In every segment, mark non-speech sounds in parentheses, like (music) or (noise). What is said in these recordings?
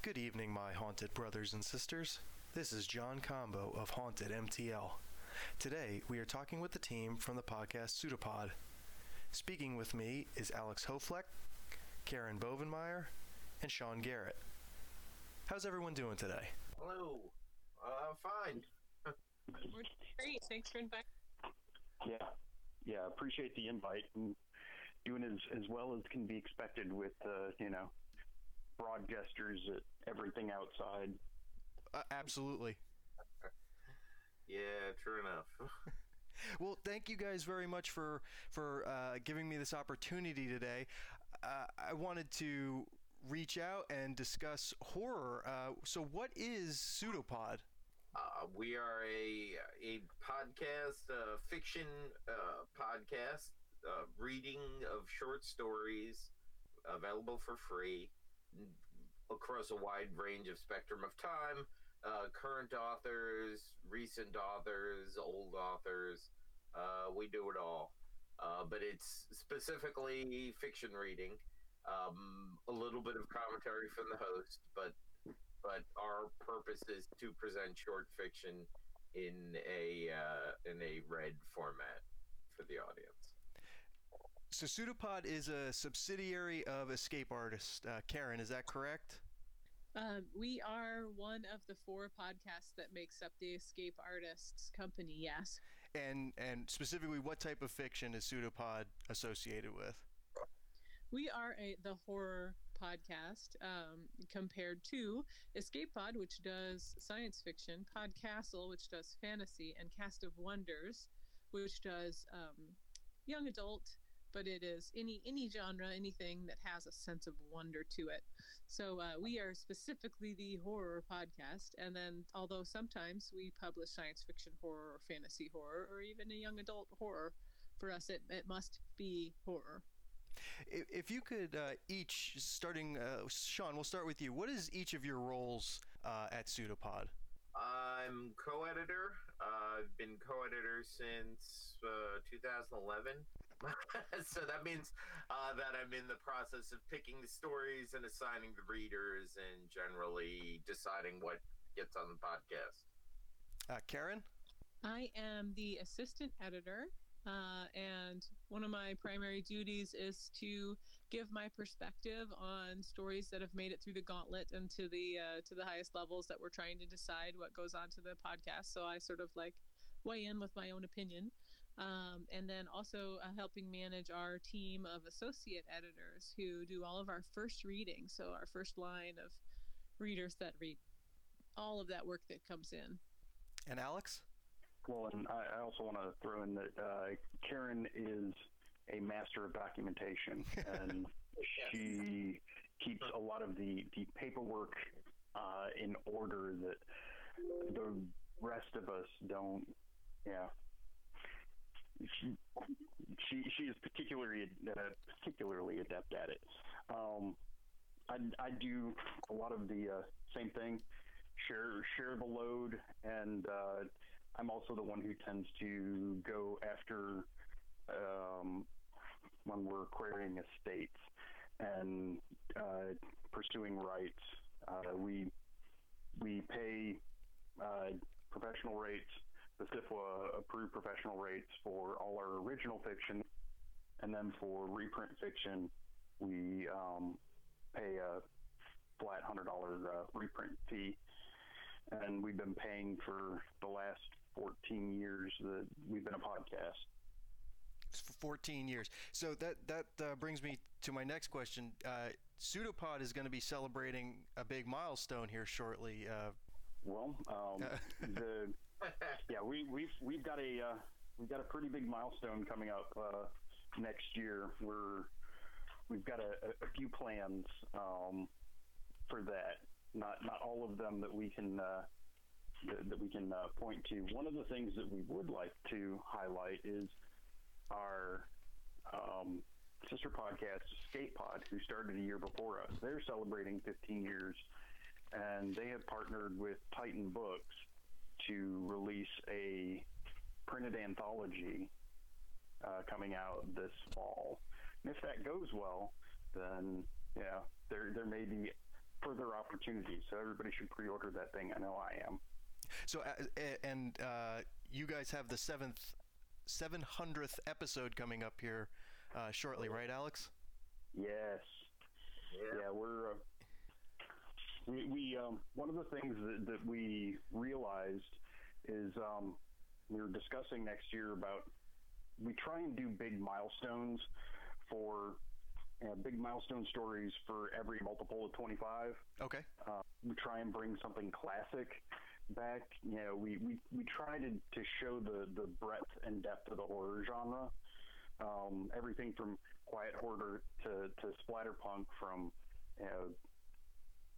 Good evening, my haunted brothers and sisters. This is John Combo of Haunted MTL. Today, we are talking with the team from the podcast Pseudopod. Speaking with me is Alex Hofelich, Karen Bovenmyer, and Shawn Garrett. How's everyone doing today? Hello. Uh, fine. We're great. Thanks for inviting. Yeah, yeah. Appreciate the invite and doing as as well as can be expected with uh, you know broad gestures at everything outside. Uh, absolutely. Yeah, true enough. (laughs) Well, thank you guys very much for for uh, giving me this opportunity today. Uh, I wanted to reach out and discuss horror. Uh, so, what is Pseudopod? Uh, we are a a podcast, uh, fiction uh, podcast, uh, reading of short stories, available for free across a wide range of spectrum of time. Uh, current authors, recent authors, old authors. Uh, we do it all, uh, but it's specifically fiction reading. Um, a little bit of commentary from the host, but but our purpose is to present short fiction in a uh, in a read format for the audience. So, Pseudopod is a subsidiary of Escape Artist. Uh, Karen, is that correct? Um, we are one of the four podcasts that makes up the Escape Artists company. Yes. And and specifically, what type of fiction is Pseudopod associated with? We are a the horror podcast um, compared to Escape Pod, which does science fiction, Podcastle, which does fantasy, and Cast of Wonders, which does um, young adult but it is any any genre, anything that has a sense of wonder to it. So uh, we are specifically the horror podcast, and then although sometimes we publish science fiction horror or fantasy horror or even a young adult horror, for us it, it must be horror. If you could uh, each, starting, uh, Shawn, we'll start with you. What is each of your roles uh, at Pseudopod? I'm co-editor. Uh, I've been co-editor since uh, 2011. (laughs) so that means uh, that I'm in the process of picking the stories and assigning the readers and generally deciding what gets on the podcast. Uh, Karen? I am the assistant editor. Uh, and one of my primary duties is to give my perspective on stories that have made it through the gauntlet and to the uh, to the highest levels that we're trying to decide what goes on to the podcast. So I sort of like weigh in with my own opinion, um, and then also uh, helping manage our team of associate editors who do all of our first reading. So our first line of readers that read all of that work that comes in. And Alex. Well, and I also want to throw in that uh, Karen is a master of documentation, (laughs) and she keeps a lot of the the paperwork uh, in order that the rest of us don't. Yeah. She, she she is particularly uh, particularly adept at it. Um, I, I do a lot of the uh, same thing, share share the load, and uh, I'm also the one who tends to go after um, when we're querying estates and uh, pursuing rights. Uh, we we pay uh, professional rates, the SFWA approved professional rates for all our original fiction, and then for reprint fiction, we um, pay a flat hundred dollar uh, reprint fee, and we've been paying for the last 14 years that we've been a podcast. 14 years. So that that uh, brings me to my next question. Uh, Pseudopod is going to be celebrating a big milestone here shortly. Uh, well, um, (laughs) the (laughs) yeah, we we've we've got a uh, we've got a pretty big milestone coming up uh, next year. We're we've got a, a few plans um, for that. Not not all of them that we can uh, that, that, we can uh, point to. One of the things that we would like to highlight is our um, sister podcast, Escape Pod, who started a year before us. They're celebrating 15 years, and they have partnered with Titan Books to release a printed anthology uh, coming out this fall. And if that goes well, then yeah, there there may be further opportunities. So everybody should pre-order that thing. I know I am. So, uh, and uh, you guys have the seventh, seven hundredth episode coming up here uh, shortly, right, Alex? Yes. Yeah. Yeah, we're. Uh, we, we um, one of the things that, that we realized is um, we were discussing next year about we try and do big milestones for know, big milestone stories for every multiple of 25. Okay. Uh, we try and bring something classic back. You know, we, we, we try to, to show the, the breadth and depth of the horror genre. Um, everything from quiet horror to, to splatterpunk, from you know,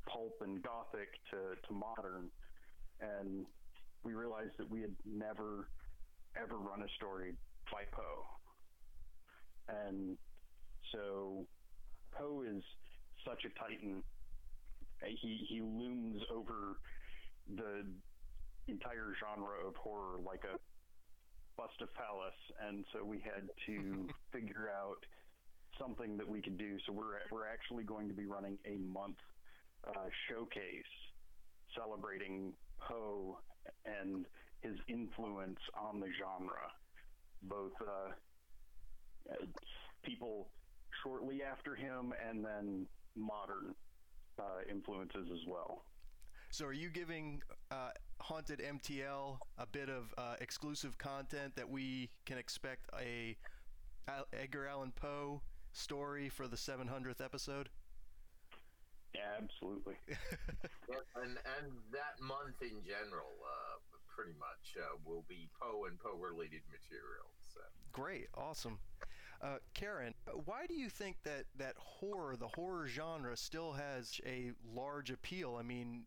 pulp and gothic to, to modern. And we realized that we had never, ever run a story by Poe. And so Poe is such a titan. He he looms over the entire genre of horror like a bust of Pallas, and so we had to (laughs) figure out something that we could do. So we're we're actually going to be running a month uh, showcase celebrating Poe and his influence on the genre, both uh, people shortly after him and then modern uh, influences as well. So, are you giving uh, Haunted MTL a bit of uh, exclusive content that we can expect a Edgar Allan Poe story for the 700th episode? Yeah, absolutely. (laughs) Yeah, and and that month in general, uh, pretty much uh, will be Poe and Poe related material. So. Great, awesome. Uh, Karen, why do you think that, that horror, the horror genre, still has a large appeal? I mean,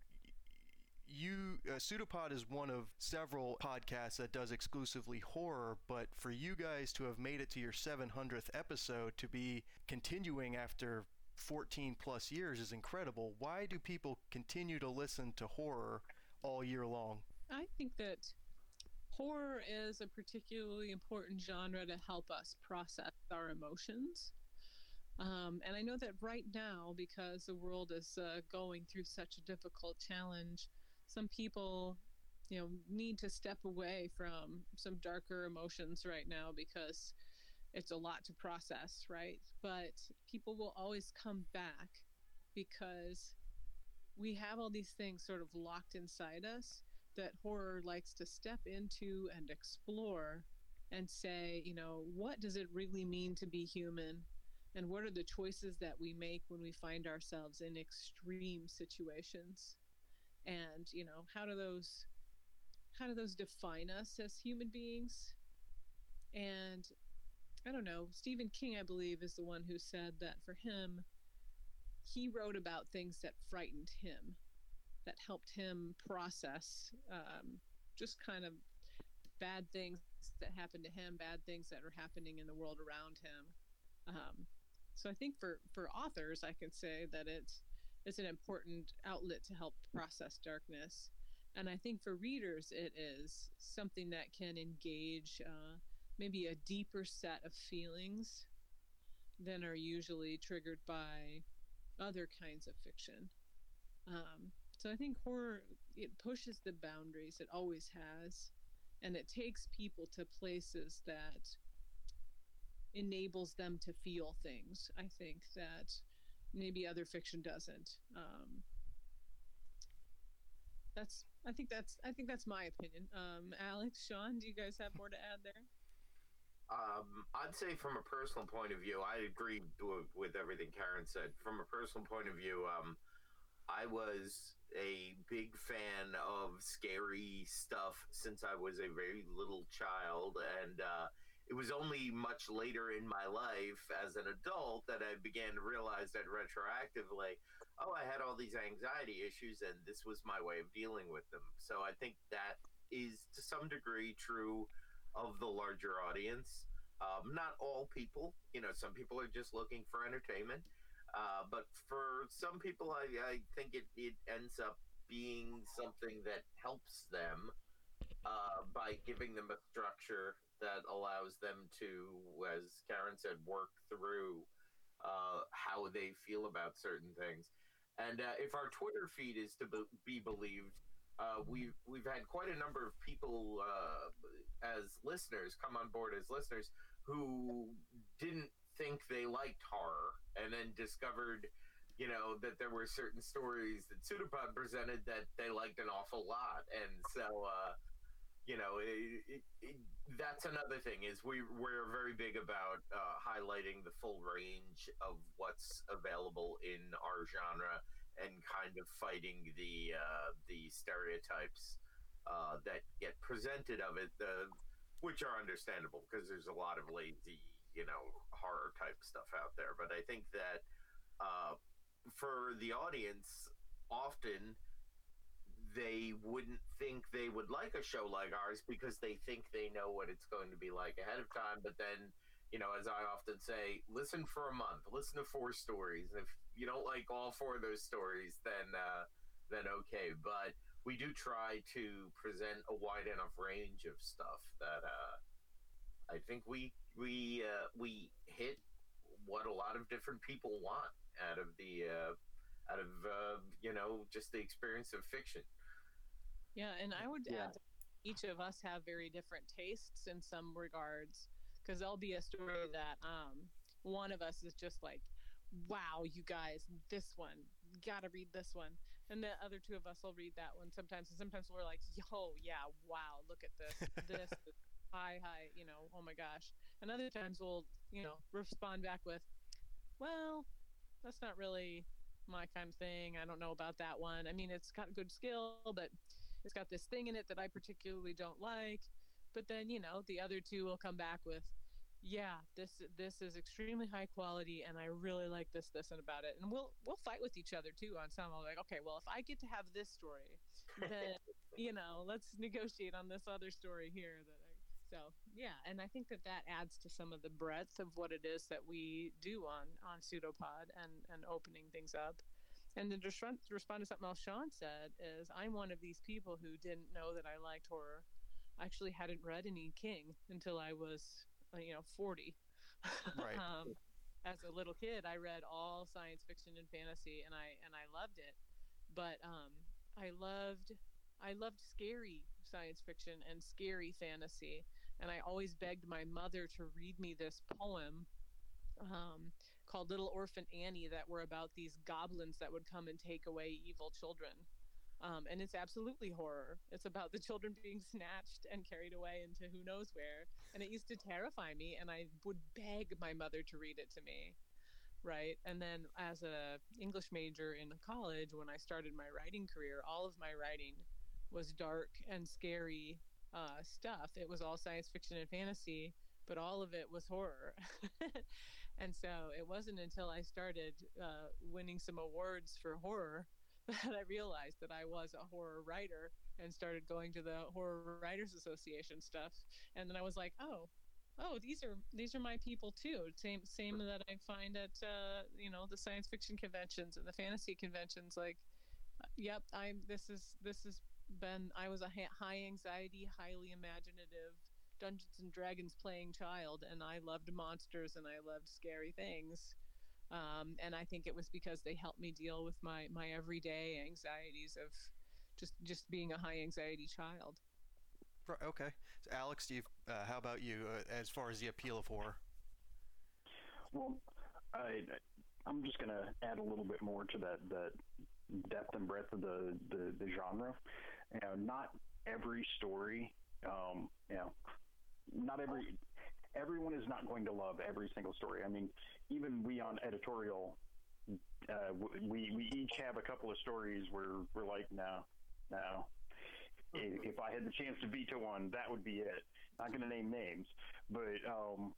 you uh, Pseudopod is one of several podcasts that does exclusively horror, but for you guys to have made it to your 700th episode to be continuing after 14 plus years is incredible. Why do people continue to listen to horror all year long? I think that horror is a particularly important genre to help us process our emotions. Um, and I know that right now, because the world is uh, going through such a difficult challenge, some people, you know, need to step away from some darker emotions right now because it's a lot to process, right? But people will always come back because we have all these things sort of locked inside us that horror likes to step into and explore and say, you know, what does it really mean to be human? And what are the choices that we make when we find ourselves in extreme situations? And, you know, how do those how do those define us as human beings? And I don't know, Stephen King, I believe, is the one who said that for him, he wrote about things that frightened him that helped him process um, just kind of bad things that happened to him, bad things that are happening in the world around him. Um, so I think for for authors, I can say that it's it's an important outlet to help process darkness, and I think for readers, it is something that can engage uh, maybe a deeper set of feelings than are usually triggered by other kinds of fiction. Um, so I think horror it pushes the boundaries. It always has, and it takes people to places that enables them to feel things. I think that maybe other fiction doesn't. Um, that's I think that's I think that's my opinion. Um, Alex, Shawn, do you guys have more to add there? Um, I'd say from a personal point of view, I agree with, with everything Karen said. From a personal point of view, um, I was a big fan of scary stuff since I was a very little child, and uh, it was only much later in my life as an adult that I began to realize that retroactively, oh, I had all these anxiety issues, and this was my way of dealing with them. So I think that is to some degree true of the larger audience. Um, not all people, you know, some people are just looking for entertainment. Uh, but for some people, I, I think it, it ends up being something that helps them uh, by giving them a structure that allows them to, as Karen said, work through uh, how they feel about certain things. And uh, if our Twitter feed is to be believed, uh, we've we've had quite a number of people uh, as listeners come on board as listeners who didn't think they liked horror and then discovered you know that there were certain stories that Pseudopod presented that they liked an awful lot. And so uh, you know it, it, it, that's another thing is we we're very big about uh, highlighting the full range of what's available in our genre and kind of fighting the uh, the stereotypes uh, that get presented of it, the, which are understandable because there's a lot of lazy, you know, horror type stuff out there. But I think that uh, for the audience, often they wouldn't think they would like a show like ours because they think they know what it's going to be like ahead of time. But then you know, as I often say, listen for a month, listen to four stories. If you don't like all four of those stories, then uh, then okay. But we do try to present a wide enough range of stuff that uh, I think we we uh, we hit what a lot of different people want out of the uh, out of uh, you know just the experience of fiction. Yeah, and I would yeah. add each of us have very different tastes in some regards because there'll be a story that um, one of us is just like, wow, you guys, this one, gotta read this one. And the other two of us will read that one sometimes. And sometimes we're like, yo, yeah, wow, look at this. This, hi, hi, you know, oh my gosh. And other times we'll, you know, respond back with, well, that's not really my kind of thing. I don't know about that one. I mean, it's got good skill, but it's got this thing in it that I particularly don't like. But then, you know, the other two will come back with, yeah, this this is extremely high quality, and I really like this, this, and about it. And we'll we'll fight with each other too on some. I'll like, okay, well, if I get to have this story, then (laughs) you know, let's negotiate on this other story here. That I, so yeah, and I think that that adds to some of the breadth of what it is that we do on on Pseudopod and and opening things up. And then to respond to something else Shawn said is, I'm one of these people who didn't know that I liked horror I actually hadn't read any King until I was, you know, 40. (laughs) Right. um, as a little kid, I read all science fiction and fantasy, and I and I loved it. But um, I loved I loved scary science fiction and scary fantasy, and I always begged my mother to read me this poem um, called Little Orphan Annie that were about these goblins that would come and take away evil children. Um, and it's absolutely horror. It's about the children being snatched and carried away into who knows where. And it used to terrify me, and I would beg my mother to read it to me. Right. And then as a English major in college, when I started my writing career, all of my writing was dark and scary uh, stuff. It was all science fiction and fantasy, but all of it was horror. (laughs) and so it wasn't until I started uh, winning some awards for horror (laughs) that I realized that I was a horror writer and started going to the Horror Writers Association stuff. And then I was like, oh, oh, these are these are my people too. Same same that I find at uh, you know the science fiction conventions and the fantasy conventions. Like, uh, yep, I'm. This is this has been. I was a high anxiety, highly imaginative Dungeons and Dragons playing child, and I loved monsters and I loved scary things. Um, and I think it was because they helped me deal with my my everyday anxieties of just just being a high anxiety child. Okay, so Alex, you, uh, how about you uh, as far as the appeal of horror? Well, I I'm just gonna add a little bit more to that that depth and breadth of the the, the genre. You know, not every story, um, you know, not every everyone is not going to love every single story. I mean, even we on editorial, uh, we we each have a couple of stories where we're like, no, no. If I had the chance to veto one, that would be it. Not going to name names, but um,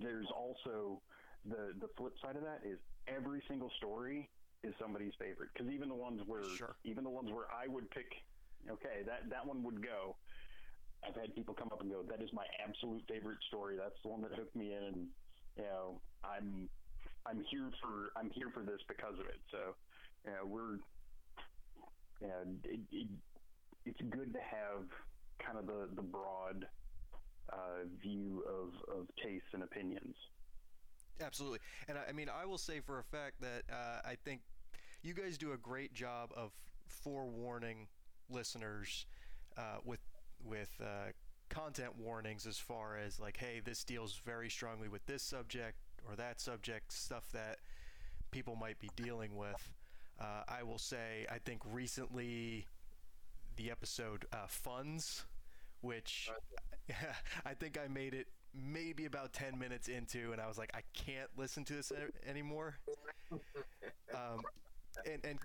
there's also the the flip side of that is every single story is somebody's favorite because even the ones where sure. even the ones where I would pick, okay, that that one would go. I've had people come up and go, "That is my absolute favorite story. That's the one that hooked me in." And you know, I'm I'm here for I'm here for this because of it. So, you know, we're yeah, it, it, it's good to have kind of the the broad uh, view of of tastes and opinions. Absolutely, and I, I, mean, I will say for a fact that uh, I think you guys do a great job of forewarning listeners uh, with with uh, content warnings as far as like, hey, this deals very strongly with this subject or that subject, stuff that people might be dealing with. Uh, I will say, I think recently the episode uh, Funds, which (laughs) I think I made it maybe about 10 minutes into, and I was like, I can't listen to this anymore. (laughs) Um, and, and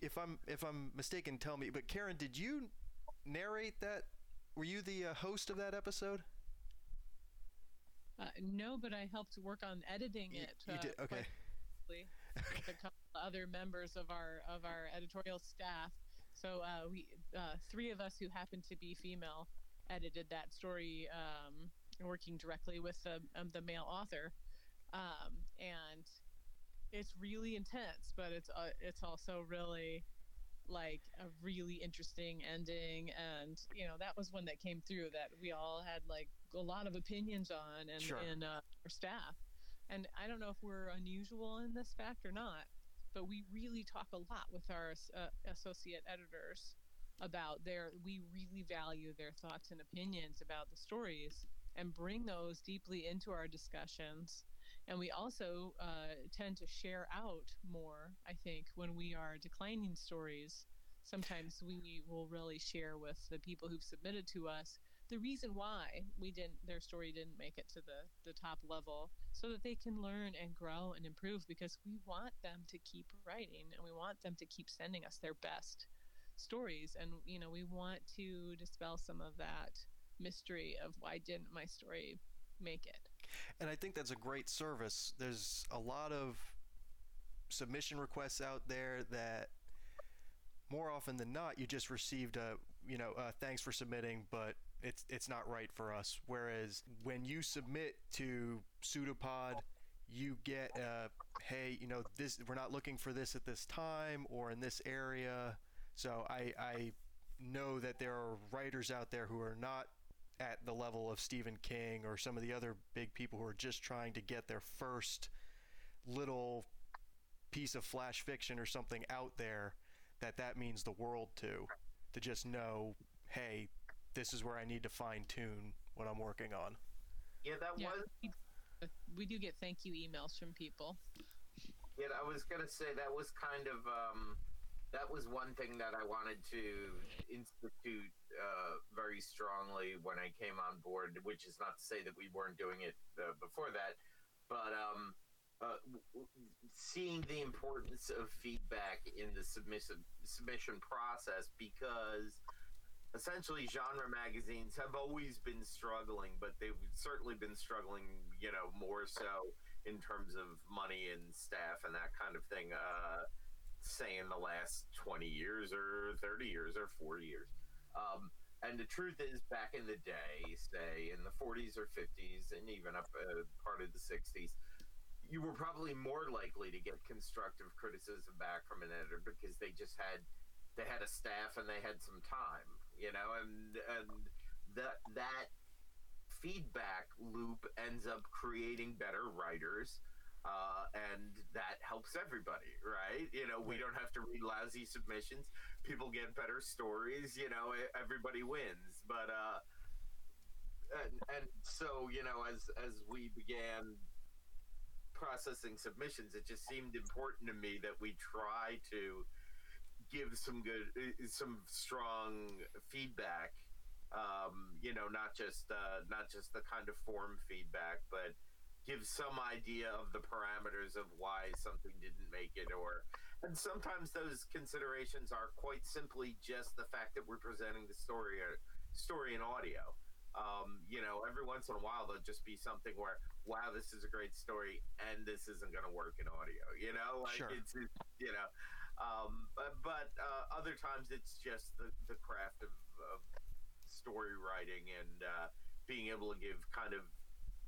if I'm if I'm mistaken, tell me. But Karen, did you narrate that? Were you the uh, host of that episode? Uh, no, but I helped work on editing it. You, you did uh, okay. (laughs) with a couple other members of our of our editorial staff. So uh, we uh, three of us who happen to be female edited that story, um, working directly with the um, the male author, um, and it's really intense, but it's uh, it's also really like a really interesting ending and you know that was one that came through that we all had like a lot of opinions on and sure. in uh, our staff and i don't know if we're unusual in this fact or not but we really talk a lot with our uh, associate editors about their we really value their thoughts and opinions about the stories and bring those deeply into our discussions and we also uh, tend to share out more i think when we are declining stories. Sometimes we will really share with the people who've submitted to us the reason why we didn't their story didn't make it to the the top level so that they can learn and grow and improve because we want them to keep writing and we want them to keep sending us their best stories. And you know we want to dispel some of that mystery of why didn't my story make it and I think that's a great service. There's a lot of submission requests out there that more often than not you just received a you know thanks for submitting but it's it's not right for us whereas when you submit to pseudopod you get uh, hey you know this we're not looking for this at this time or in this area so i i know that there are writers out there who are not at the level of Stephen King or some of the other big people who are just trying to get their first little piece of flash fiction or something out there that that means the world to to just know hey this is where I need to fine tune what I'm working on. Yeah that yeah, was we do get thank you emails from people. Yeah I was gonna say that was kind of um that was one thing that I wanted to institute uh, very strongly when I came on board, which is not to say that we weren't doing it uh, before that, but um, uh, seeing the importance of feedback in the submissive submission process because essentially genre magazines have always been struggling, but they've certainly been struggling, you know, more so in terms of money and staff and that kind of thing. Uh, say in the last 20 years or 30 years or 40 years. Um, and the truth is, back in the day, say in the 40s or 50s, and even up uh, part of the 60s, you were probably more likely to get constructive criticism back from an editor because they just had they had a staff and they had some time, you know, and and that that feedback loop ends up creating better writers uh, and that helps everybody, right? You know, we don't have to read lousy submissions. People get better stories. You know, everybody wins. But uh, and and so you know, as as we began processing submissions, it just seemed important to me that we try to give some good, some strong feedback. Um, you know, not just uh, not just the kind of form feedback, but give some idea of the parameters of why something didn't make it or and sometimes those considerations are quite simply just the fact that we're presenting the story or story in audio um, you know every once in a while there'll just be something where wow this is a great story and this isn't going to work in audio you know like sure. it's you know um, but, but uh, other times it's just the, the craft of, of story writing and uh, being able to give kind of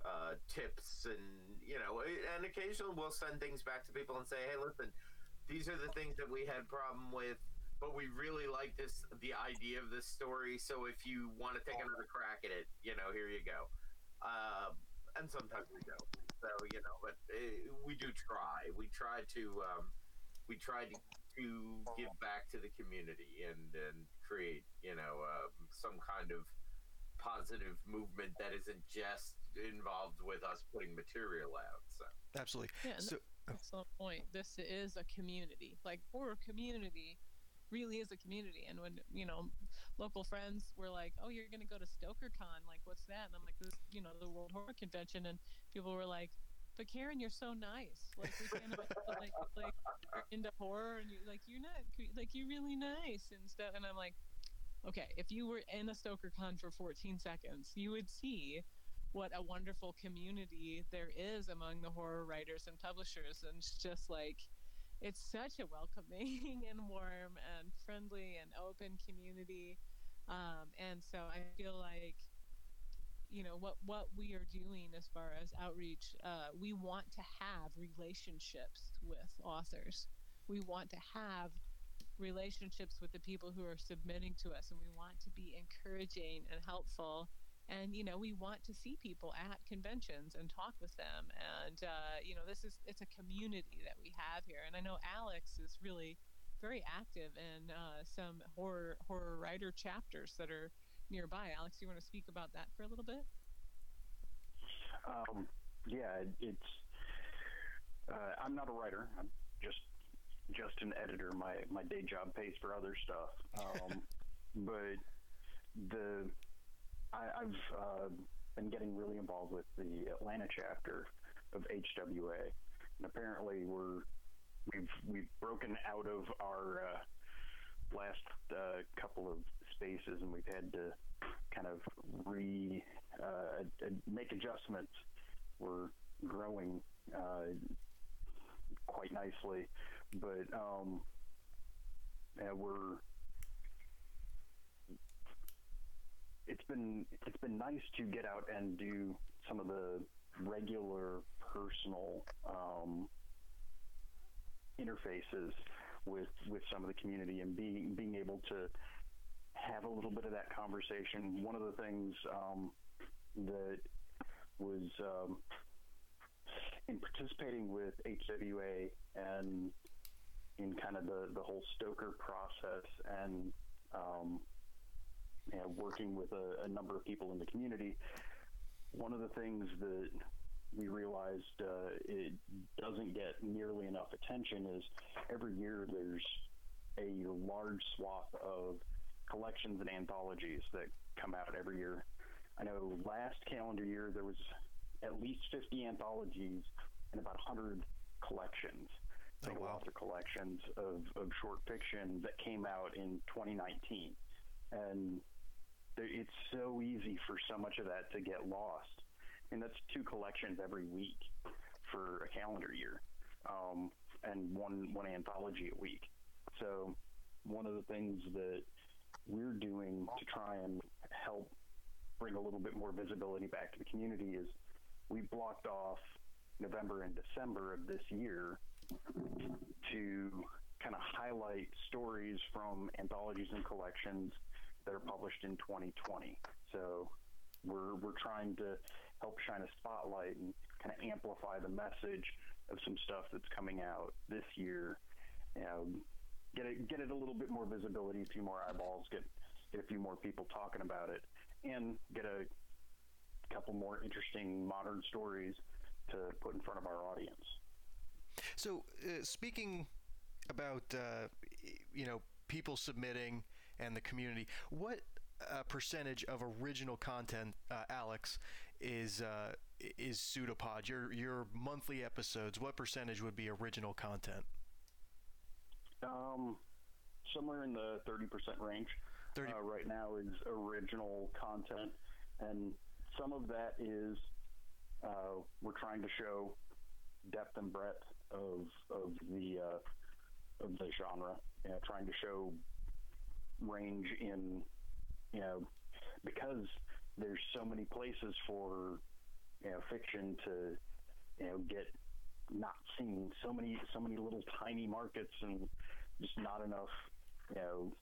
uh, tips and you know and occasionally we'll send things back to people and say hey listen these are the things that we had problem with but we really like this the idea of this story so if you want to take another crack at it you know here you go. Uh, and sometimes we don't. So you know but uh, we do try. We try to um, we try to to give back to the community and and create you know uh, some kind of positive movement that isn't just involved with us putting material out. So absolutely. Yeah, so, excellent point. This is a community. Like horror community really is a community. And when you know local friends were like, "Oh, you're going to go to StokerCon? Like, what's that?" And I'm like, "This, you know, the World Horror Convention." And people were like, "But Karen, you're so nice. Like, we can't like like you're into horror, and you like you're not like you're really nice and stuff." And I'm like, "Okay, if you were in a StokerCon for 14 seconds, you would see." what a wonderful community there is among the horror writers and publishers and it's just like it's such a welcoming (laughs) and warm and friendly and open community um, and so i feel like you know what what we are doing as far as outreach uh, we want to have relationships with authors we want to have relationships with the people who are submitting to us and we want to be encouraging and helpful. And you know we want to see people at conventions and talk with them. And uh, you know this is it's a community that we have here. And i know alex is really very active in uh, some horror horror writer chapters that are nearby. Alex you want to speak about that for a little bit? Um, yeah it's uh, i'm not a writer. I'm just just an editor. My my day job pays for other stuff. Um, (laughs) but the I, have uh, been getting really involved with the Atlanta chapter of HWA, and apparently we're we've we've broken out of our uh, last uh, couple of spaces, and we've had to kind of re uh, make adjustments. We're growing uh, quite nicely, but um, yeah, we're it's been it's been nice to get out and do some of the regular personal um, interfaces with with some of the community and being being able to have a little bit of that conversation. One of the things um, that was um, in participating with HWA and in kind of the, the whole Stoker process and um, you know, working with a, a, number of people in the community, one of the things that we realized uh, it doesn't get nearly enough attention is every year there's a large swath of collections and anthologies that come out every year. I know last calendar year there was at least 50 anthologies and about 100 collections, oh, wow. author collections of, of short fiction that came out in 2019. And it's so easy for so much of that to get lost. And that's two collections every week for a calendar year, um, and one one anthology a week. So one of the things that we're doing to try and help bring a little bit more visibility back to the community is we blocked off November and December of this year to kind of highlight stories from anthologies and collections that are published in 2020. So we're we're trying to help shine a spotlight and kind of amplify the message of some stuff that's coming out this year. Know, get it get it a little bit more visibility, a few more eyeballs, get get a few more people talking about it, and get a couple more interesting modern stories to put in front of our audience. So, uh, speaking about uh, you know people submitting and the community. What uh, percentage of original content, uh, Alex, is uh, is Pseudopod? Your your monthly episodes. What percentage would be original content? Um, somewhere in the thirty percent range. 30 uh, right now is original content, and some of that is uh, we're trying to show depth and breadth of of the uh, of the genre. You know, trying to show range in, you know, because there's so many places for, you know, fiction to, you know, get not seen. So many, so many little tiny markets and just not enough, you know,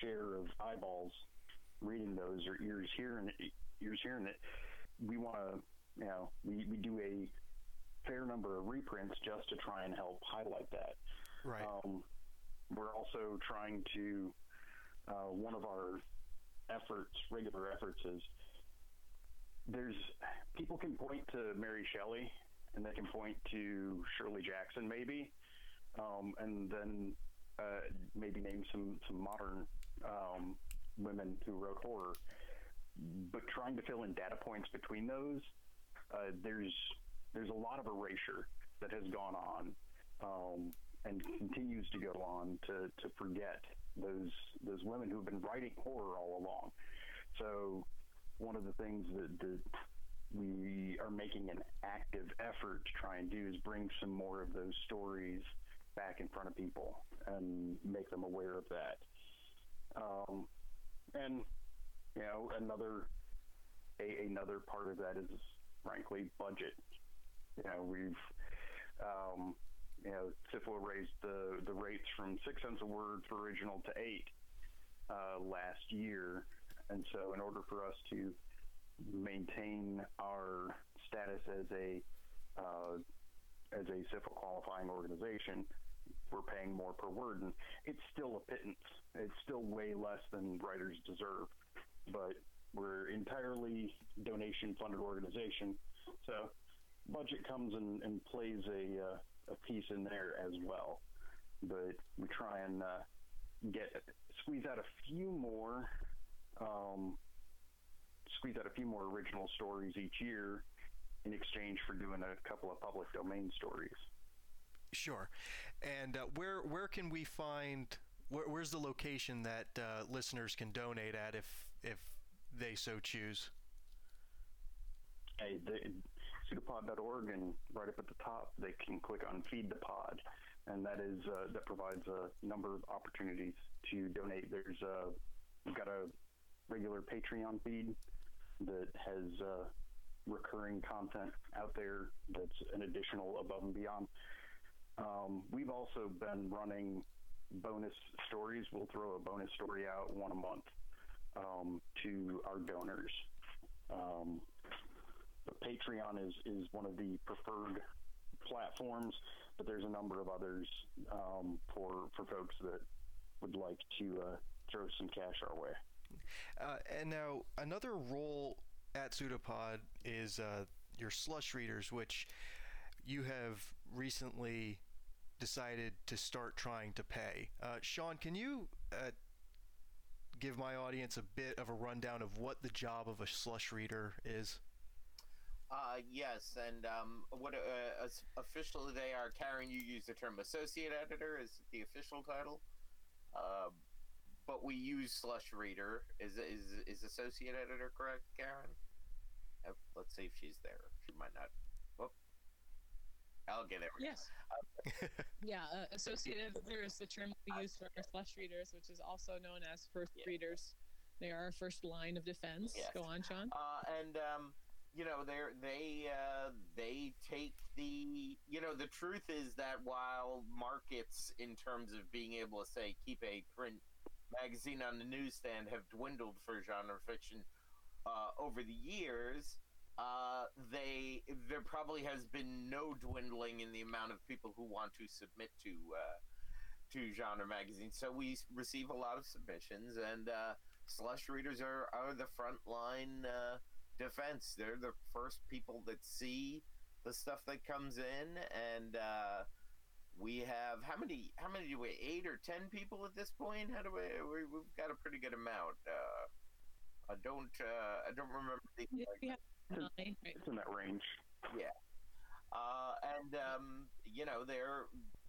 share of eyeballs reading those or ears hearing it, ears hearing it. We want to, you know, we, we do a fair number of reprints just to try and help highlight that. Right. Um, we're also trying to, uh, one of our efforts, regular efforts, is there's people can point to Mary Shelley and they can point to Shirley Jackson, maybe, um, and then uh, maybe name some some modern um, women who wrote horror. But trying to fill in data points between those, uh, there's there's a lot of erasure that has gone on um, and continues to go on to, to forget those those women who've been writing horror all along. So one of the things that, that we are making an active effort to try and do is bring some more of those stories back in front of people and make them aware of that. Um, and you know, another a, another part of that is frankly budget. You know, we've um, you know, SFWA raised the the rates from six cents a word for original to eight uh, last year, and so in order for us to maintain our status as a uh, as a SFWA qualifying organization, we're paying more per word, and it's still a pittance. It's still way less than writers deserve, but we're entirely donation funded organization, so budget comes and, and plays a uh, a piece in there as well. But we try and uh, get squeeze out a few more um, squeeze out a few more original stories each year in exchange for doing a couple of public domain stories. Sure. And uh, where where can we find where, where's the location that uh, listeners can donate at if if they so choose? Hey, the, pseudopod.org, and right up at the top, they can click on Feed the Pod, and that is uh, that provides a number of opportunities to donate. There's uh, we've got a regular Patreon feed that has uh, recurring content out there that's an additional above and beyond. Um, we've also been running bonus stories. We'll throw a bonus story out one a month um, to our donors. Um, Patreon is, is one of the preferred platforms, but there's a number of others um, for for folks that would like to uh, throw some cash our way. Uh, and now another role at Pseudopod is uh, your slush readers, which you have recently decided to start trying to pay. Uh, Shawn, can you uh, give my audience a bit of a rundown of what the job of a slush reader is? Uh, yes, and um, what uh, officially they are. Karen, you use the term associate editor is the official title, uh, but we use slush reader. Is is is associate editor correct, Karen? Uh, let's see if she's there. She might not. Whoop. I'll get it. Yes. (laughs) yeah, uh, associate editor is the term we use for our slush readers, which is also known as first yeah. readers. They are our first line of defense. Yes. Go on, Shawn. Uh, and um, you know they they uh, they take the you know the truth is that while markets in terms of being able to say keep a print magazine on the newsstand have dwindled for genre fiction uh, over the years uh, they there probably has been no dwindling in the amount of people who want to submit to uh, to genre magazines. So we receive a lot of submissions and uh, slush readers are, are the front line uh, defense. They're the first people that see the stuff that comes in, and uh, we have how many? How many do we? Eight or ten people at this point? How do we? we have got a pretty good amount. Uh, I don't. Uh, I don't remember the. Yeah, (laughs) nine, It's in that range. Yeah. Uh, and um, you know, they're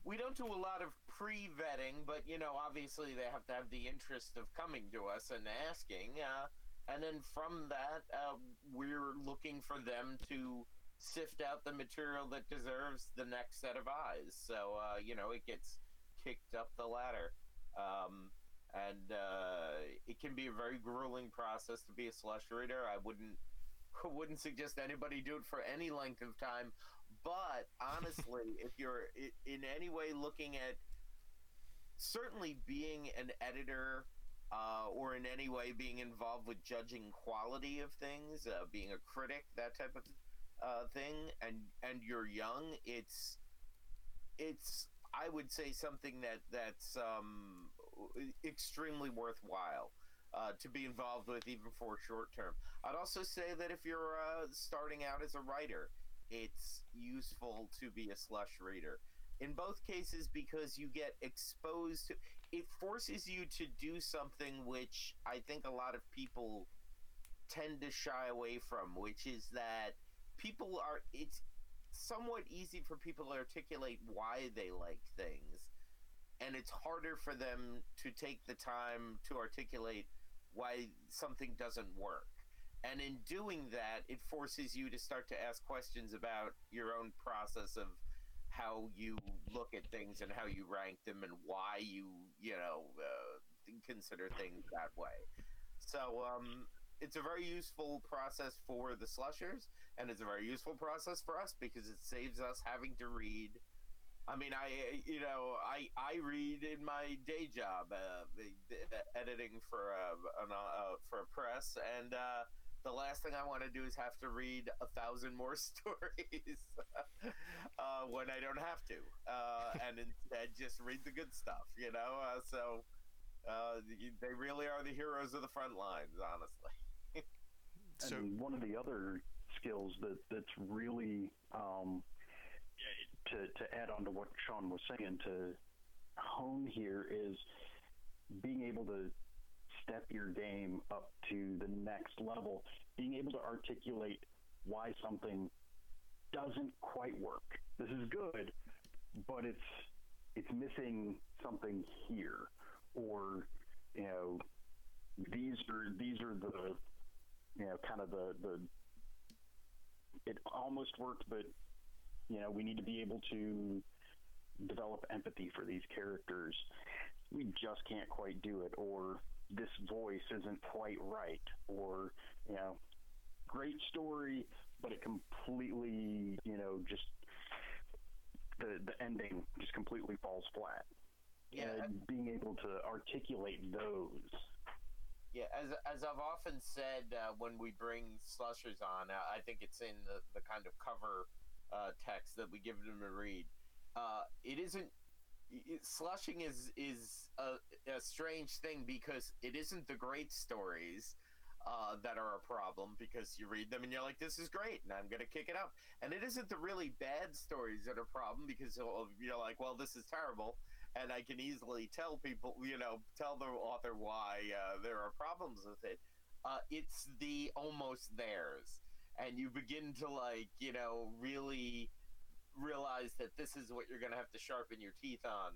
we don't do a lot of pre-vetting, but you know, obviously they have to have the interest of coming to us and asking. Uh, and then from that, uh, we're looking for them to sift out the material that deserves the next set of eyes. So uh, you know, it gets kicked up the ladder, um, and uh, it can be a very grueling process to be a slush reader. I wouldn't (laughs) wouldn't suggest anybody do it for any length of time. But honestly, (laughs) if you're in any way looking at certainly being an editor uh, or in any way being involved with judging quality of things, uh, being a critic, that type of uh, thing, and and you're young, it's it's I would say something that that's um, extremely worthwhile. Uh, to be involved with even for short term. I'd also say that if you're uh, starting out as a writer, it's useful to be a slush reader. In both cases, because you get exposed to it, forces you to do something which I think a lot of people tend to shy away from, which is that people are, it's somewhat easy for people to articulate why they like things. And it's harder for them to take the time to articulate why something doesn't work. And in doing that, it forces you to start to ask questions about your own process of how you look at things and how you rank them and why you, you know, uh, consider things that way. So, um, it's a very useful process for the slushers, and it's a very useful process for us because it saves us having to read. I mean, I you know I I read in my day job, uh, editing for a an, uh, for a press, and uh, the last thing I want to do is have to read a thousand more (laughs) stories uh, when I don't have to, uh, and instead just read the good stuff. You know, uh, so they really are the heroes of the front lines, honestly. (laughs) So and one of the other skills that that's really um, to to add on to what Shawn was saying to hone here is being able to step your game up to the next level, being able to articulate why something doesn't quite work. This is good, but it's it's missing something here, or you know, these are these are the you know, kind of the the it almost worked, but you know, we need to be able to develop empathy for these characters. We just can't quite do it, or this voice isn't quite right, or you know, great story, but it completely, you know, just the the ending just completely falls flat. Yeah, and being able to articulate those yeah, as as I've often said uh, when we bring slushers on, uh, I think it's in the, the kind of cover uh, text that we give them to read. Uh, it isn't slushing is is a, a, strange thing because it isn't the great stories uh, that are a problem because you read them and you're like, this is great, and I'm gonna kick it up. And it isn't the really bad stories that are a problem because you're like, well, this is terrible and I can easily tell people, you know, tell the author why uh, there are problems with it. Uh, it's the almost theirs, and you begin to like, you know, really realize that this is what you're going to have to sharpen your teeth on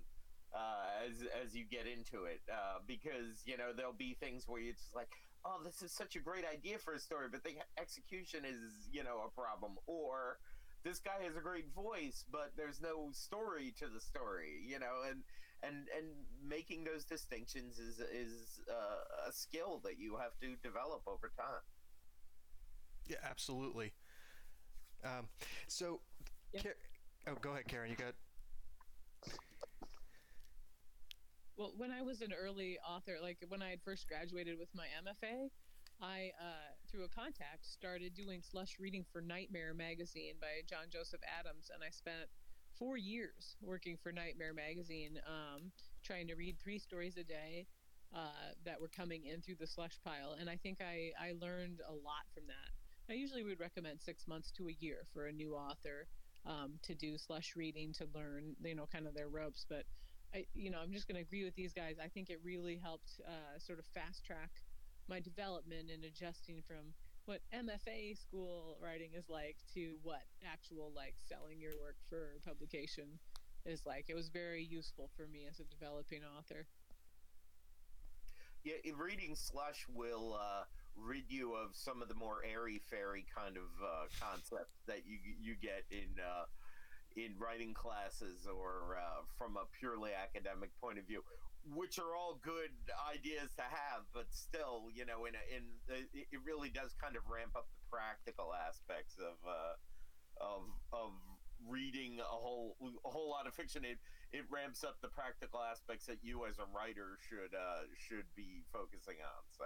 uh, as as you get into it, uh, because you know there'll be things where you're just like, oh, this is such a great idea for a story, but the execution is, you know, a problem, or this guy has a great voice, but there's no story to the story, you know, and and and making those distinctions is is uh, a skill that you have to develop over time. Yeah, absolutely. Um, so, yeah. Car- oh, go ahead, Karen. You got. Well, when I was an early author, like when I had first graduated with my MFA, I, uh, through a contact, started doing slush reading for Nightmare Magazine by John Joseph Adams, and I spent four years working for Nightmare Magazine, um, trying to read three stories a day uh, that were coming in through the slush pile, and I think I I learned a lot from that. I usually would recommend six months to a year for a new author um, to do slush reading to learn, you know, kind of their ropes, but. I, you know, I'm just going to agree with these guys. I think it really helped uh, sort of fast track my development in adjusting from what MFA school writing is like to what actual like selling your work for publication is like. It was very useful for me as a developing author. Yeah, reading slush will uh, rid you of some of the more airy fairy kind of uh, concepts that you you get in uh, in writing classes or uh, from a purely academic point of view which are all good ideas to have, but still, you know, in a, in it really does kind of ramp up the practical aspects of uh, of of reading a whole a whole lot of fiction. It it ramps up the practical aspects that you as a writer should uh, should be focusing on. So,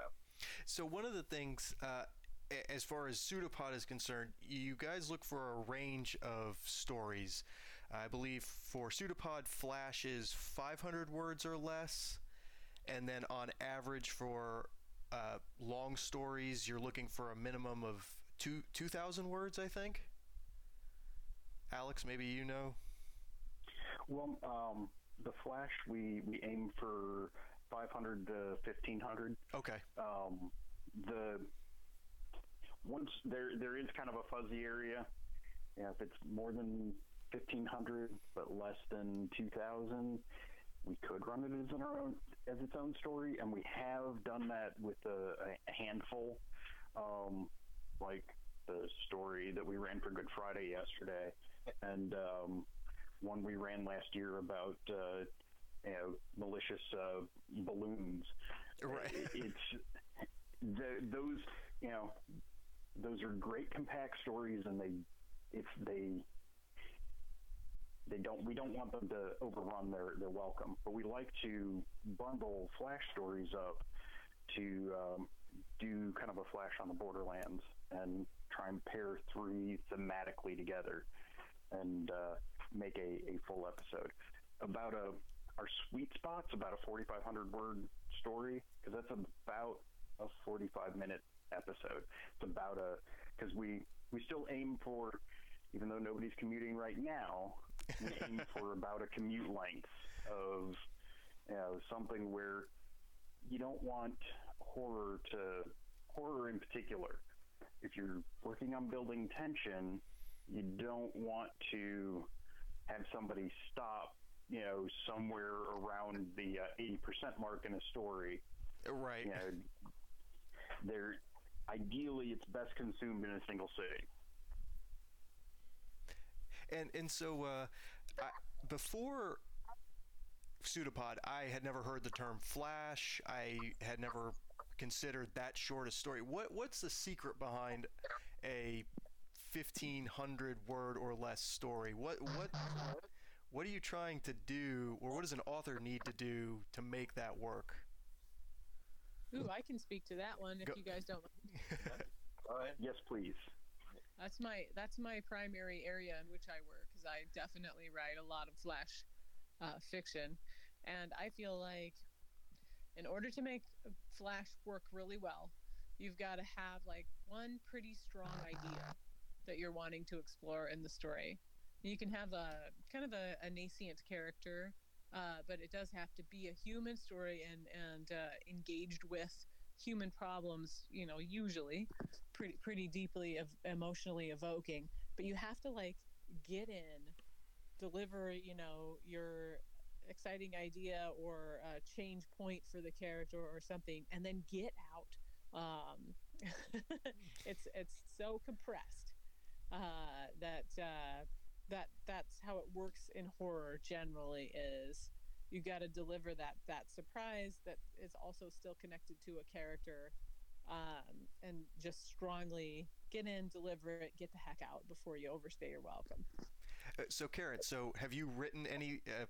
so one of the things. Uh, as far as pseudopod is concerned, you guys look for a range of stories I believe for Pseudopod, Flash is 500 words or less, and then on average for uh, long stories, you're looking for a minimum of two 2,000 words, I think. Alex, maybe you know. Well, um, the Flash, we, we aim for 500 to 1500. Okay. Um, the once there there is kind of a fuzzy area. Yeah, if it's more than 1500 but less than 2000, we could run it as an own as its own story, and we have done that with a, a handful, um, like the story that we ran for Good Friday yesterday, and um, one we ran last year about uh, you know, malicious uh, balloons. Right. It's the, those you know those are great compact stories, and they if they they don't we don't want them to overrun their their welcome, but we like to bundle flash stories up to um, do kind of a flash on the borderlands and try and pair three thematically together and uh, make a, a full episode about a our sweet spot's about a 4500 word story because that's about a 45 minute episode. It's about a because we we still aim for even though nobody's commuting right now we (laughs) aim for about a commute length of you know something where you don't want horror to horror in particular. If you're working on building tension you don't want to have somebody stop you know somewhere around the uh, 80% mark in a story Right. you know they're ideally it's best consumed in a single sitting And and so uh, I, before Pseudopod, I had never heard the term flash. I had never considered that short a story. What what's the secret behind a fifteen hundred word or less story? What what what are you trying to do, or what does an author need to do to make that work? Ooh, I can speak to that one if Go- you guys don't. (laughs) Go ahead. yes please That's my that's my primary area in which I work because I definitely write a lot of flash uh, fiction, and I feel like in order to make flash work really well, you've got to have like one pretty strong idea that you're wanting to explore in the story. You can have a kind of a, a nascent character, uh, but it does have to be a human story and and uh, engaged with human problems. You know, usually pretty pretty deeply emotionally evoking but you have to like get in deliver you know your exciting idea or a change point for the character or something and then get out um, (laughs) it's it's so compressed uh, that uh, that that's how it works in horror generally is you got to deliver that that surprise that is also still connected to a character um, and just strongly get in, deliver it, get the heck out before you overstay your welcome. Uh, so, Karen, so have you written any uh,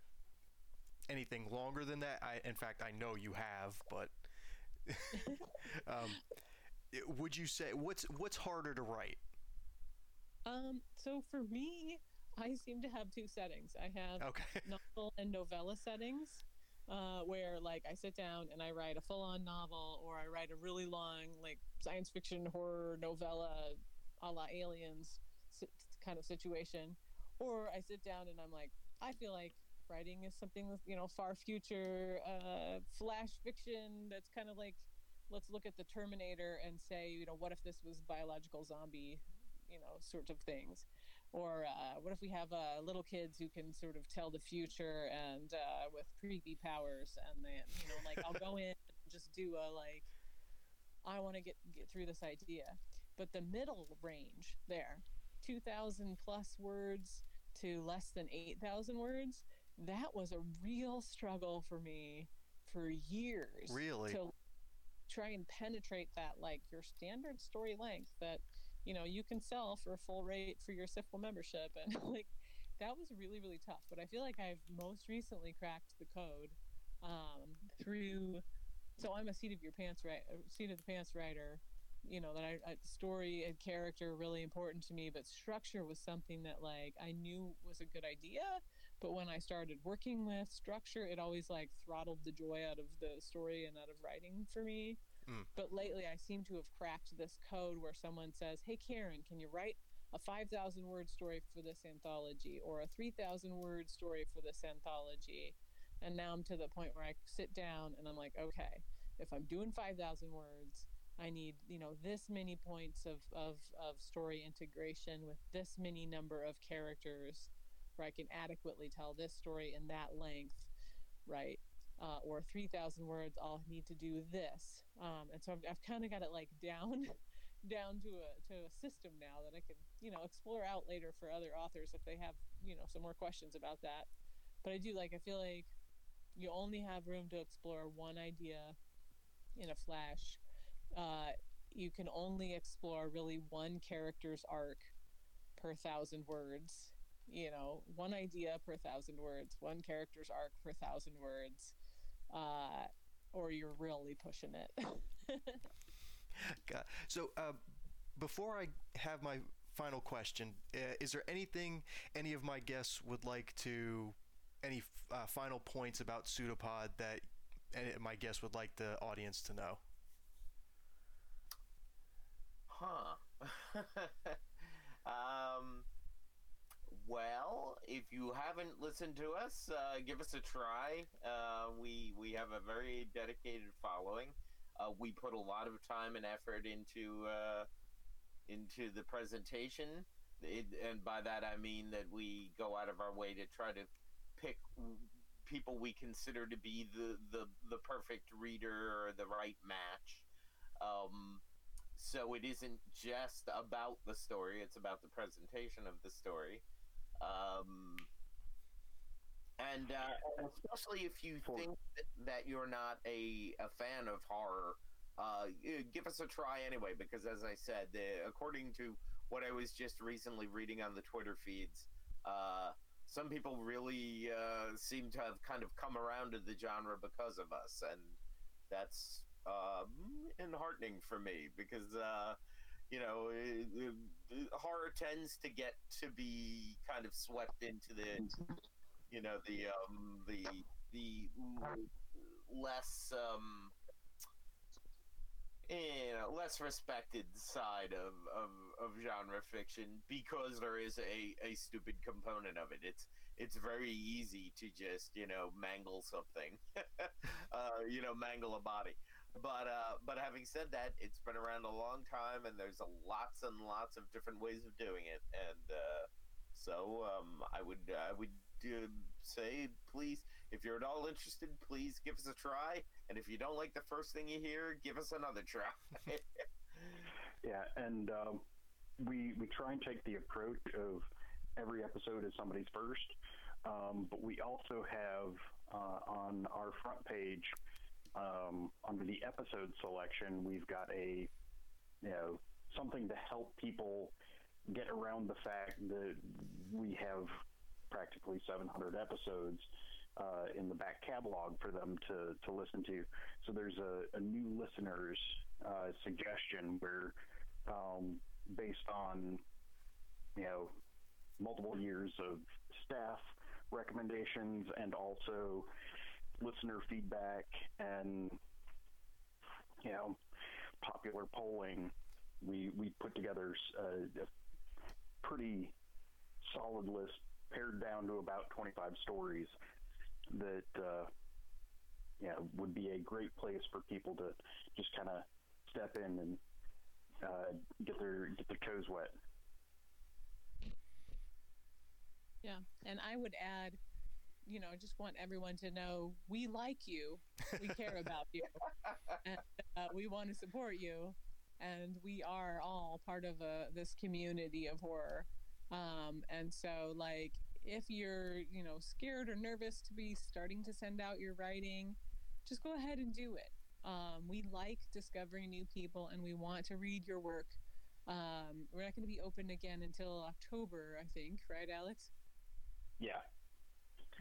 anything longer than that? I, in fact, I know you have, but (laughs) um, would you say what's what's harder to write? Um, so for me, I seem to have two settings. I have Okay. (laughs) novel and novella settings, uh, where like I sit down and I write a full-on novel, or I write a really long like science fiction horror novella, a la Aliens kind of situation, or I sit down and I'm like, I feel like writing is something you know far future, uh, flash fiction that's kind of like, let's look at the Terminator and say, you know, what if this was biological zombie, you know, sort of things or uh, what if we have uh, little kids who can sort of tell the future and uh, with creepy powers and then you know like i'll go (laughs) in and just do a like i want to get get through this idea but the middle range there 2000 plus words to less than 8000 words that was a real struggle for me for years Really? to try and penetrate that like your standard story length that you know you can sell for a full rate for your SFWA membership and (laughs) like that was really really tough but I feel like I've most recently cracked the code um, through so I'm a seat of your pants right seat of the pants writer you know that I, I story and character really important to me, but structure was something that like I knew was a good idea. But when I started working with structure, it always like throttled the joy out of the story and out of writing for me. Mm. But lately, I seem to have cracked this code where someone says, "Hey, Karen, can you write a 5,000 word story for this anthology or a 3,000 word story for this anthology?" And now I'm to the point where I sit down and I'm like, "Okay, if I'm doing 5,000 words." I need, you know, this many points of, of, of story integration with this many number of characters where I can adequately tell this story in that length, right? Uh, or 3,000 words, I'll need to do this. Um, and so I've, I've kind of got it like down, (laughs) down to a, to a system now that I can, you know, explore out later for other authors if they have, you know, some more questions about that. But I do like, I feel like you only have room to explore one idea in a flash. Uh, you can only explore really one character's arc per thousand words you know, one idea per thousand words, one character's arc per thousand words, uh, or you're really pushing it. God. So, uh, before I have my final question, uh, is there anything any of my guests would like to, any uh, final points about Pseudopod that my guests would like the audience to know? Huh. um well, if you haven't listened to us, uh, give us a try. Uh, we we have a very dedicated following. Uh, we put a lot of time and effort into uh, into the presentation, it, and by that I mean that we go out of our way to try to pick people we consider to be the the, the perfect reader or the right match. Um, so it isn't just about the story; it's about the presentation of the story. Um, and uh, especially if you think that you're not a, a fan of horror, uh, give us a try anyway. Because as I said, the, according to what I was just recently reading on the Twitter feeds, uh, some people really uh, seem to have kind of come around to the genre because of us, and that's um, enheartening for me because uh, you know, horror tends to get to be kind of swept into the, you know, the um, the the less um, you know, less respected side of, of, of genre fiction because there is a, a stupid component of it. It's it's very easy to just you know mangle something, (laughs) uh, you know, mangle a body. But uh, but having said that, it's been around a long time, and there's lots and lots of different ways of doing it. And uh, so um, I would I would uh, say, please, if you're at all interested, please give us a try. And if you don't like the first thing you hear, give us another try. (laughs) yeah, and um, we we try and take the approach of every episode is somebody's first, um, but we also have uh, on our front page um, under the episode selection, we've got a you know something to help people get around the fact that we have practically 700 episodes uh, in the back catalog for them to, to listen to. So there's a, a new listener's uh, suggestion where, um, based on you know multiple years of staff recommendations and also listener feedback and you know popular polling, we we put together a, a pretty solid list, pared down to about 25 stories that uh, yeah would be a great place for people to just kind of step in and uh, get their get their toes wet. Yeah, and I would add you know, I just want everyone to know we like you, we care (laughs) about you, and uh, we want to support you, and we are all part of a, uh, this community of horror. Um, and so, like, if you're, you know, scared or nervous to be starting to send out your writing, just go ahead and do it. Um, we like discovering new people, and we want to read your work. Um, we're not going to be open again until October, I think, right, Alex? Yeah,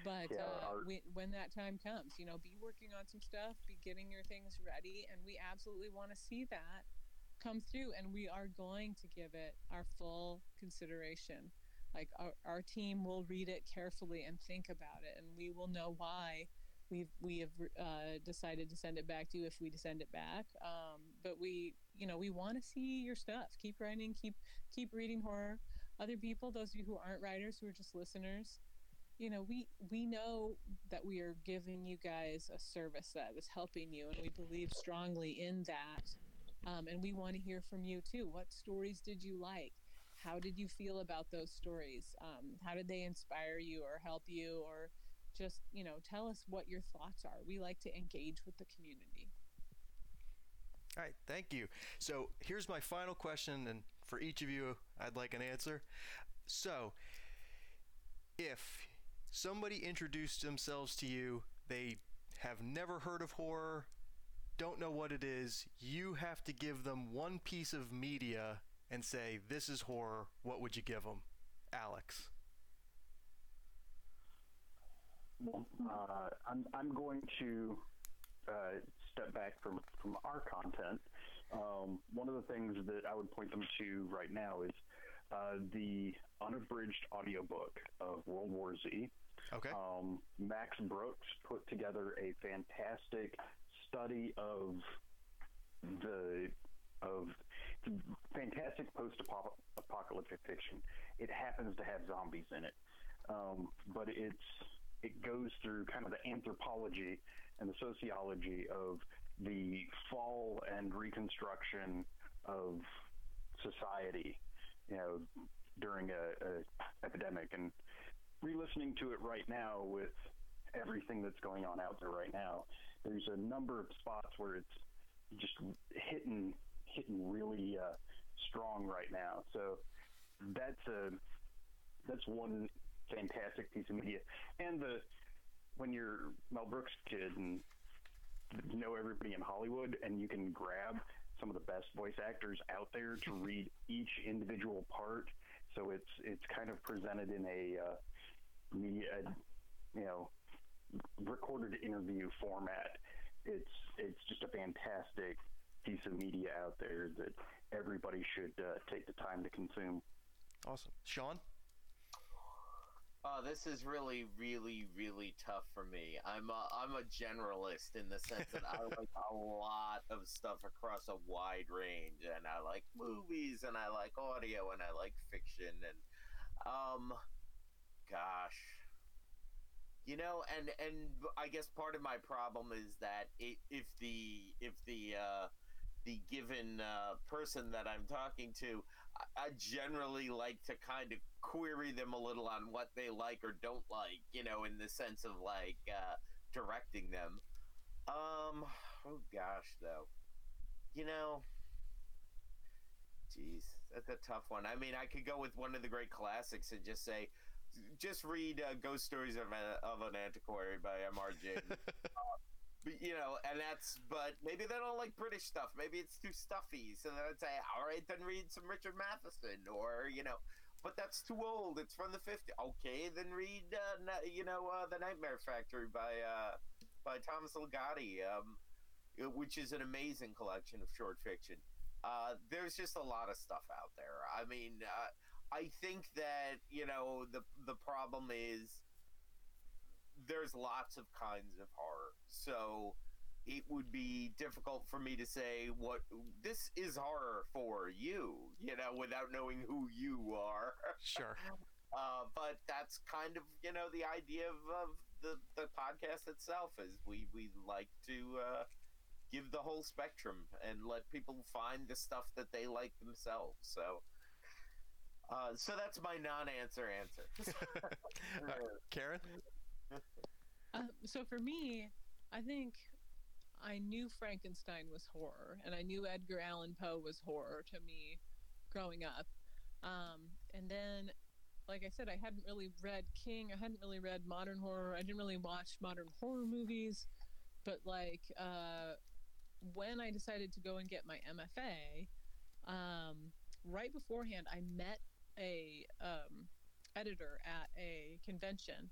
but yeah, uh, we, when that time comes, you know, be working on some stuff, be getting your things ready, and we absolutely want to see that come through and we are going to give it our full consideration. Like our, our team will read it carefully and think about it, and we will know why we've we have uh, decided to send it back to you if we send it back. Um, but we, you know, we want to see your stuff. Keep writing. Keep keep reading horror. Other people, those of you who aren't writers, who are just listeners, you know, we we know that we are giving you guys a service that is helping you, and we believe strongly in that. Um, and we want to hear from you too. What stories did you like? How did you feel about those stories? Um, how did they inspire you or help you or just you know tell us what your thoughts are we like to engage with the community all right thank you so here's my final question and for each of you i'd like an answer so if somebody introduced themselves to you they have never heard of horror don't know what it is you have to give them one piece of media and say this is horror what would you give them alex well, uh, I'm, I'm going to uh, step back from, from our content. Um, one of the things that I would point them to right now is uh, the unabridged audiobook of World War Z. Okay. Um, Max Brooks put together a fantastic study of the of fantastic post-apocalyptic fiction. It happens to have zombies in it, um, but it's it goes through kind of the anthropology and the sociology of the fall and reconstruction of society, you know, during a, a epidemic. And re-listening to it right now with everything that's going on out there right now, there's a number of spots where it's just hitting hitting really uh, strong right now. So that's a that's one fantastic piece of media. And the when you're Mel Brooks kid and know everybody in Hollywood and you can grab some of the best voice actors out there to read each individual part. So it's it's kind of presented in a uh, media, you know, recorded interview format. It's it's just a fantastic piece of media out there that everybody should uh, take the time to consume. Awesome, Shawn. Uh, this is really, really, really tough for me. I'm a, I'm a generalist in the sense that I like a lot of stuff across a wide range, and I like movies, and I like audio, and I like fiction, and um, gosh, you know, and and I guess part of my problem is that it, if the if the uh, the given uh, person that I'm talking to I generally like to kind of query them a little on what they like or don't like, you know, in the sense of like uh, directing them. Um, oh gosh, though, you know, jeez, that's a tough one. I mean, I could go with one of the great classics and just say, just read uh, Ghost Stories of, a, of an Antiquary by M.R. James. (laughs) uh, you know, and that's, but maybe they don't like British stuff. Maybe it's too stuffy. So then I'd say, all right, then read some Richard Matheson or, you know, but that's too old. It's from the 50s. Okay, then read, uh, you know, uh, The Nightmare Factory by, uh, by Thomas Ligotti, um, which is an amazing collection of short fiction. Uh, there's just a lot of stuff out there. I mean, uh, I think that, you know, the, the problem is, there's lots of kinds of horror. So it would be difficult for me to say what this is horror for you, you know, without knowing who you are. (laughs) Sure. uh, but that's kind of, you know, the idea of, of the, the podcast itself is we, we like to uh, give the whole spectrum and let people find the stuff that they like themselves. So. Uh, so that's my non-answer answer. (laughs) (laughs) Karen. Uh, so for me, I think I knew Frankenstein was horror, and I knew Edgar Allan Poe was horror to me growing up. Um, and then, like I said, I hadn't really read King. I hadn't really read modern horror. I didn't really watch modern horror movies. But like uh, when I decided to go and get my MFA, um, right beforehand, I met a um, editor at a convention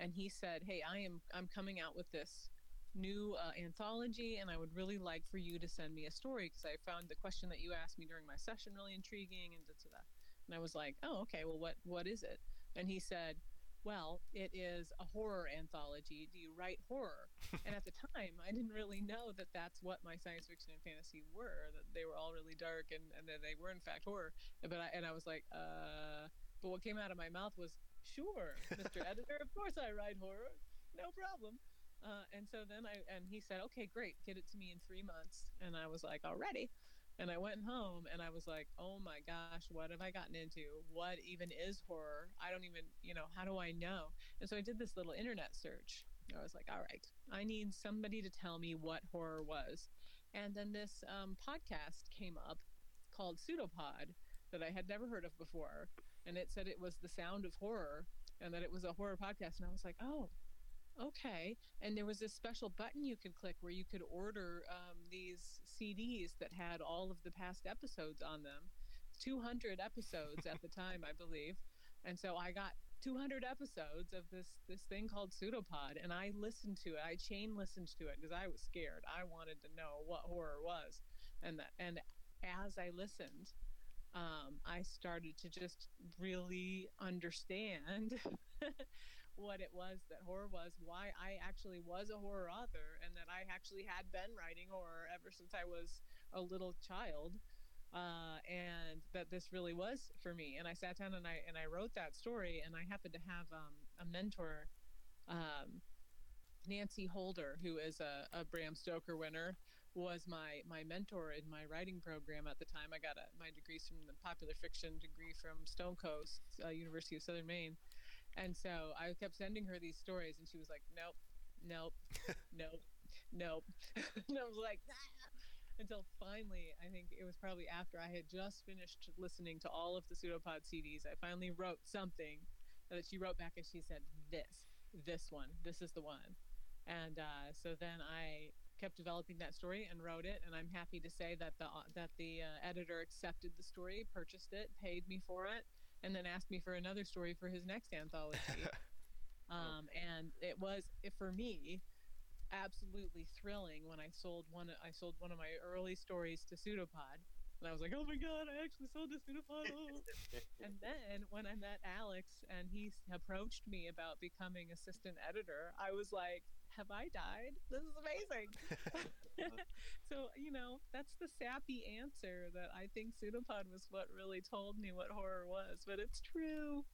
and he said, "Hey, I am I'm coming out with this new uh, anthology, and I would really like for you to send me a story because I found the question that you asked me during my session really intriguing, and da, da, da. and I was like, oh, okay, well, what what is it? And he said, well, it is a horror anthology. Do you write horror? and at the (laughs) time, I didn't really know that that's what my science fiction and fantasy were. That they were all really dark, and and that they were in fact horror. But I and I was like, uh. But what came out of my mouth was, sure, Mr. (laughs) Editor, of course I write horror, no problem. Uh, and so then I and he said, okay, great, get it to me in three months. And I was like, already. And I went home and I was like, oh my gosh, what have I gotten into? What even is horror? I don't even, you know, how do I know? And so I did this little internet search. I was like, all right, I need somebody to tell me what horror was. And then this um, podcast came up called Pseudopod that I had never heard of before. And it said it was the sound of horror and that it was a horror podcast. And I was like, oh, okay. And there was this special button you could click where you could order um, these CDs that had all of the past episodes on them. 200 episodes at the (laughs) time, I believe. And so I got 200 episodes of this this thing called Pseudopod, and I listened to it. I chain listened to it because I was scared. I wanted to know what horror was, and that and as I listened, um, I started to just really understand (laughs) what it was that horror was, why I actually was a horror author, and that I actually had been writing horror ever since I was a little child, uh, and that this really was for me. And I sat down and I and I wrote that story, and I happened to have um, a mentor, um, Nancy Holder, who is a, a Bram Stoker winner was my my mentor in my writing program at the time. I got a, my degrees from the popular fiction degree from Stonecoast uh, University of Southern Maine, and so I kept sending her these stories, and she was like, "Nope, nope, (laughs) nope, nope," (laughs) and I was like, ah! until finally, I think it was probably after I had just finished listening to all of the pseudopod CDs, I finally wrote something that she wrote back, and she said, "This, this one, this is the one." And uh, so then I kept developing that story and wrote it, and I'm happy to say that the that the uh, editor accepted the story, purchased it, paid me for it, and then asked me for another story for his next anthology. (laughs) um, and it was for me absolutely thrilling when I sold one. I sold one of my early stories to Pseudopod. And I was like, oh my God, I actually sold to Pseudopod. Oh. (laughs) and then when I met Alex and he approached me about becoming assistant editor, I was like, have I died? This is amazing. (laughs) so, you know, that's the sappy answer that I think Pseudopod was what really told me what horror was, but it's true.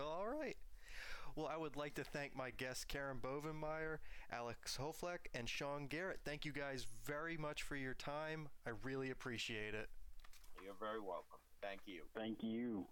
All right. Well, I would like to thank my guests, Karen Bovenmyer, Alex Hofelich, and Shawn Garrett. Thank you guys very much for your time. I really appreciate it. You're very welcome. Thank you. Thank you.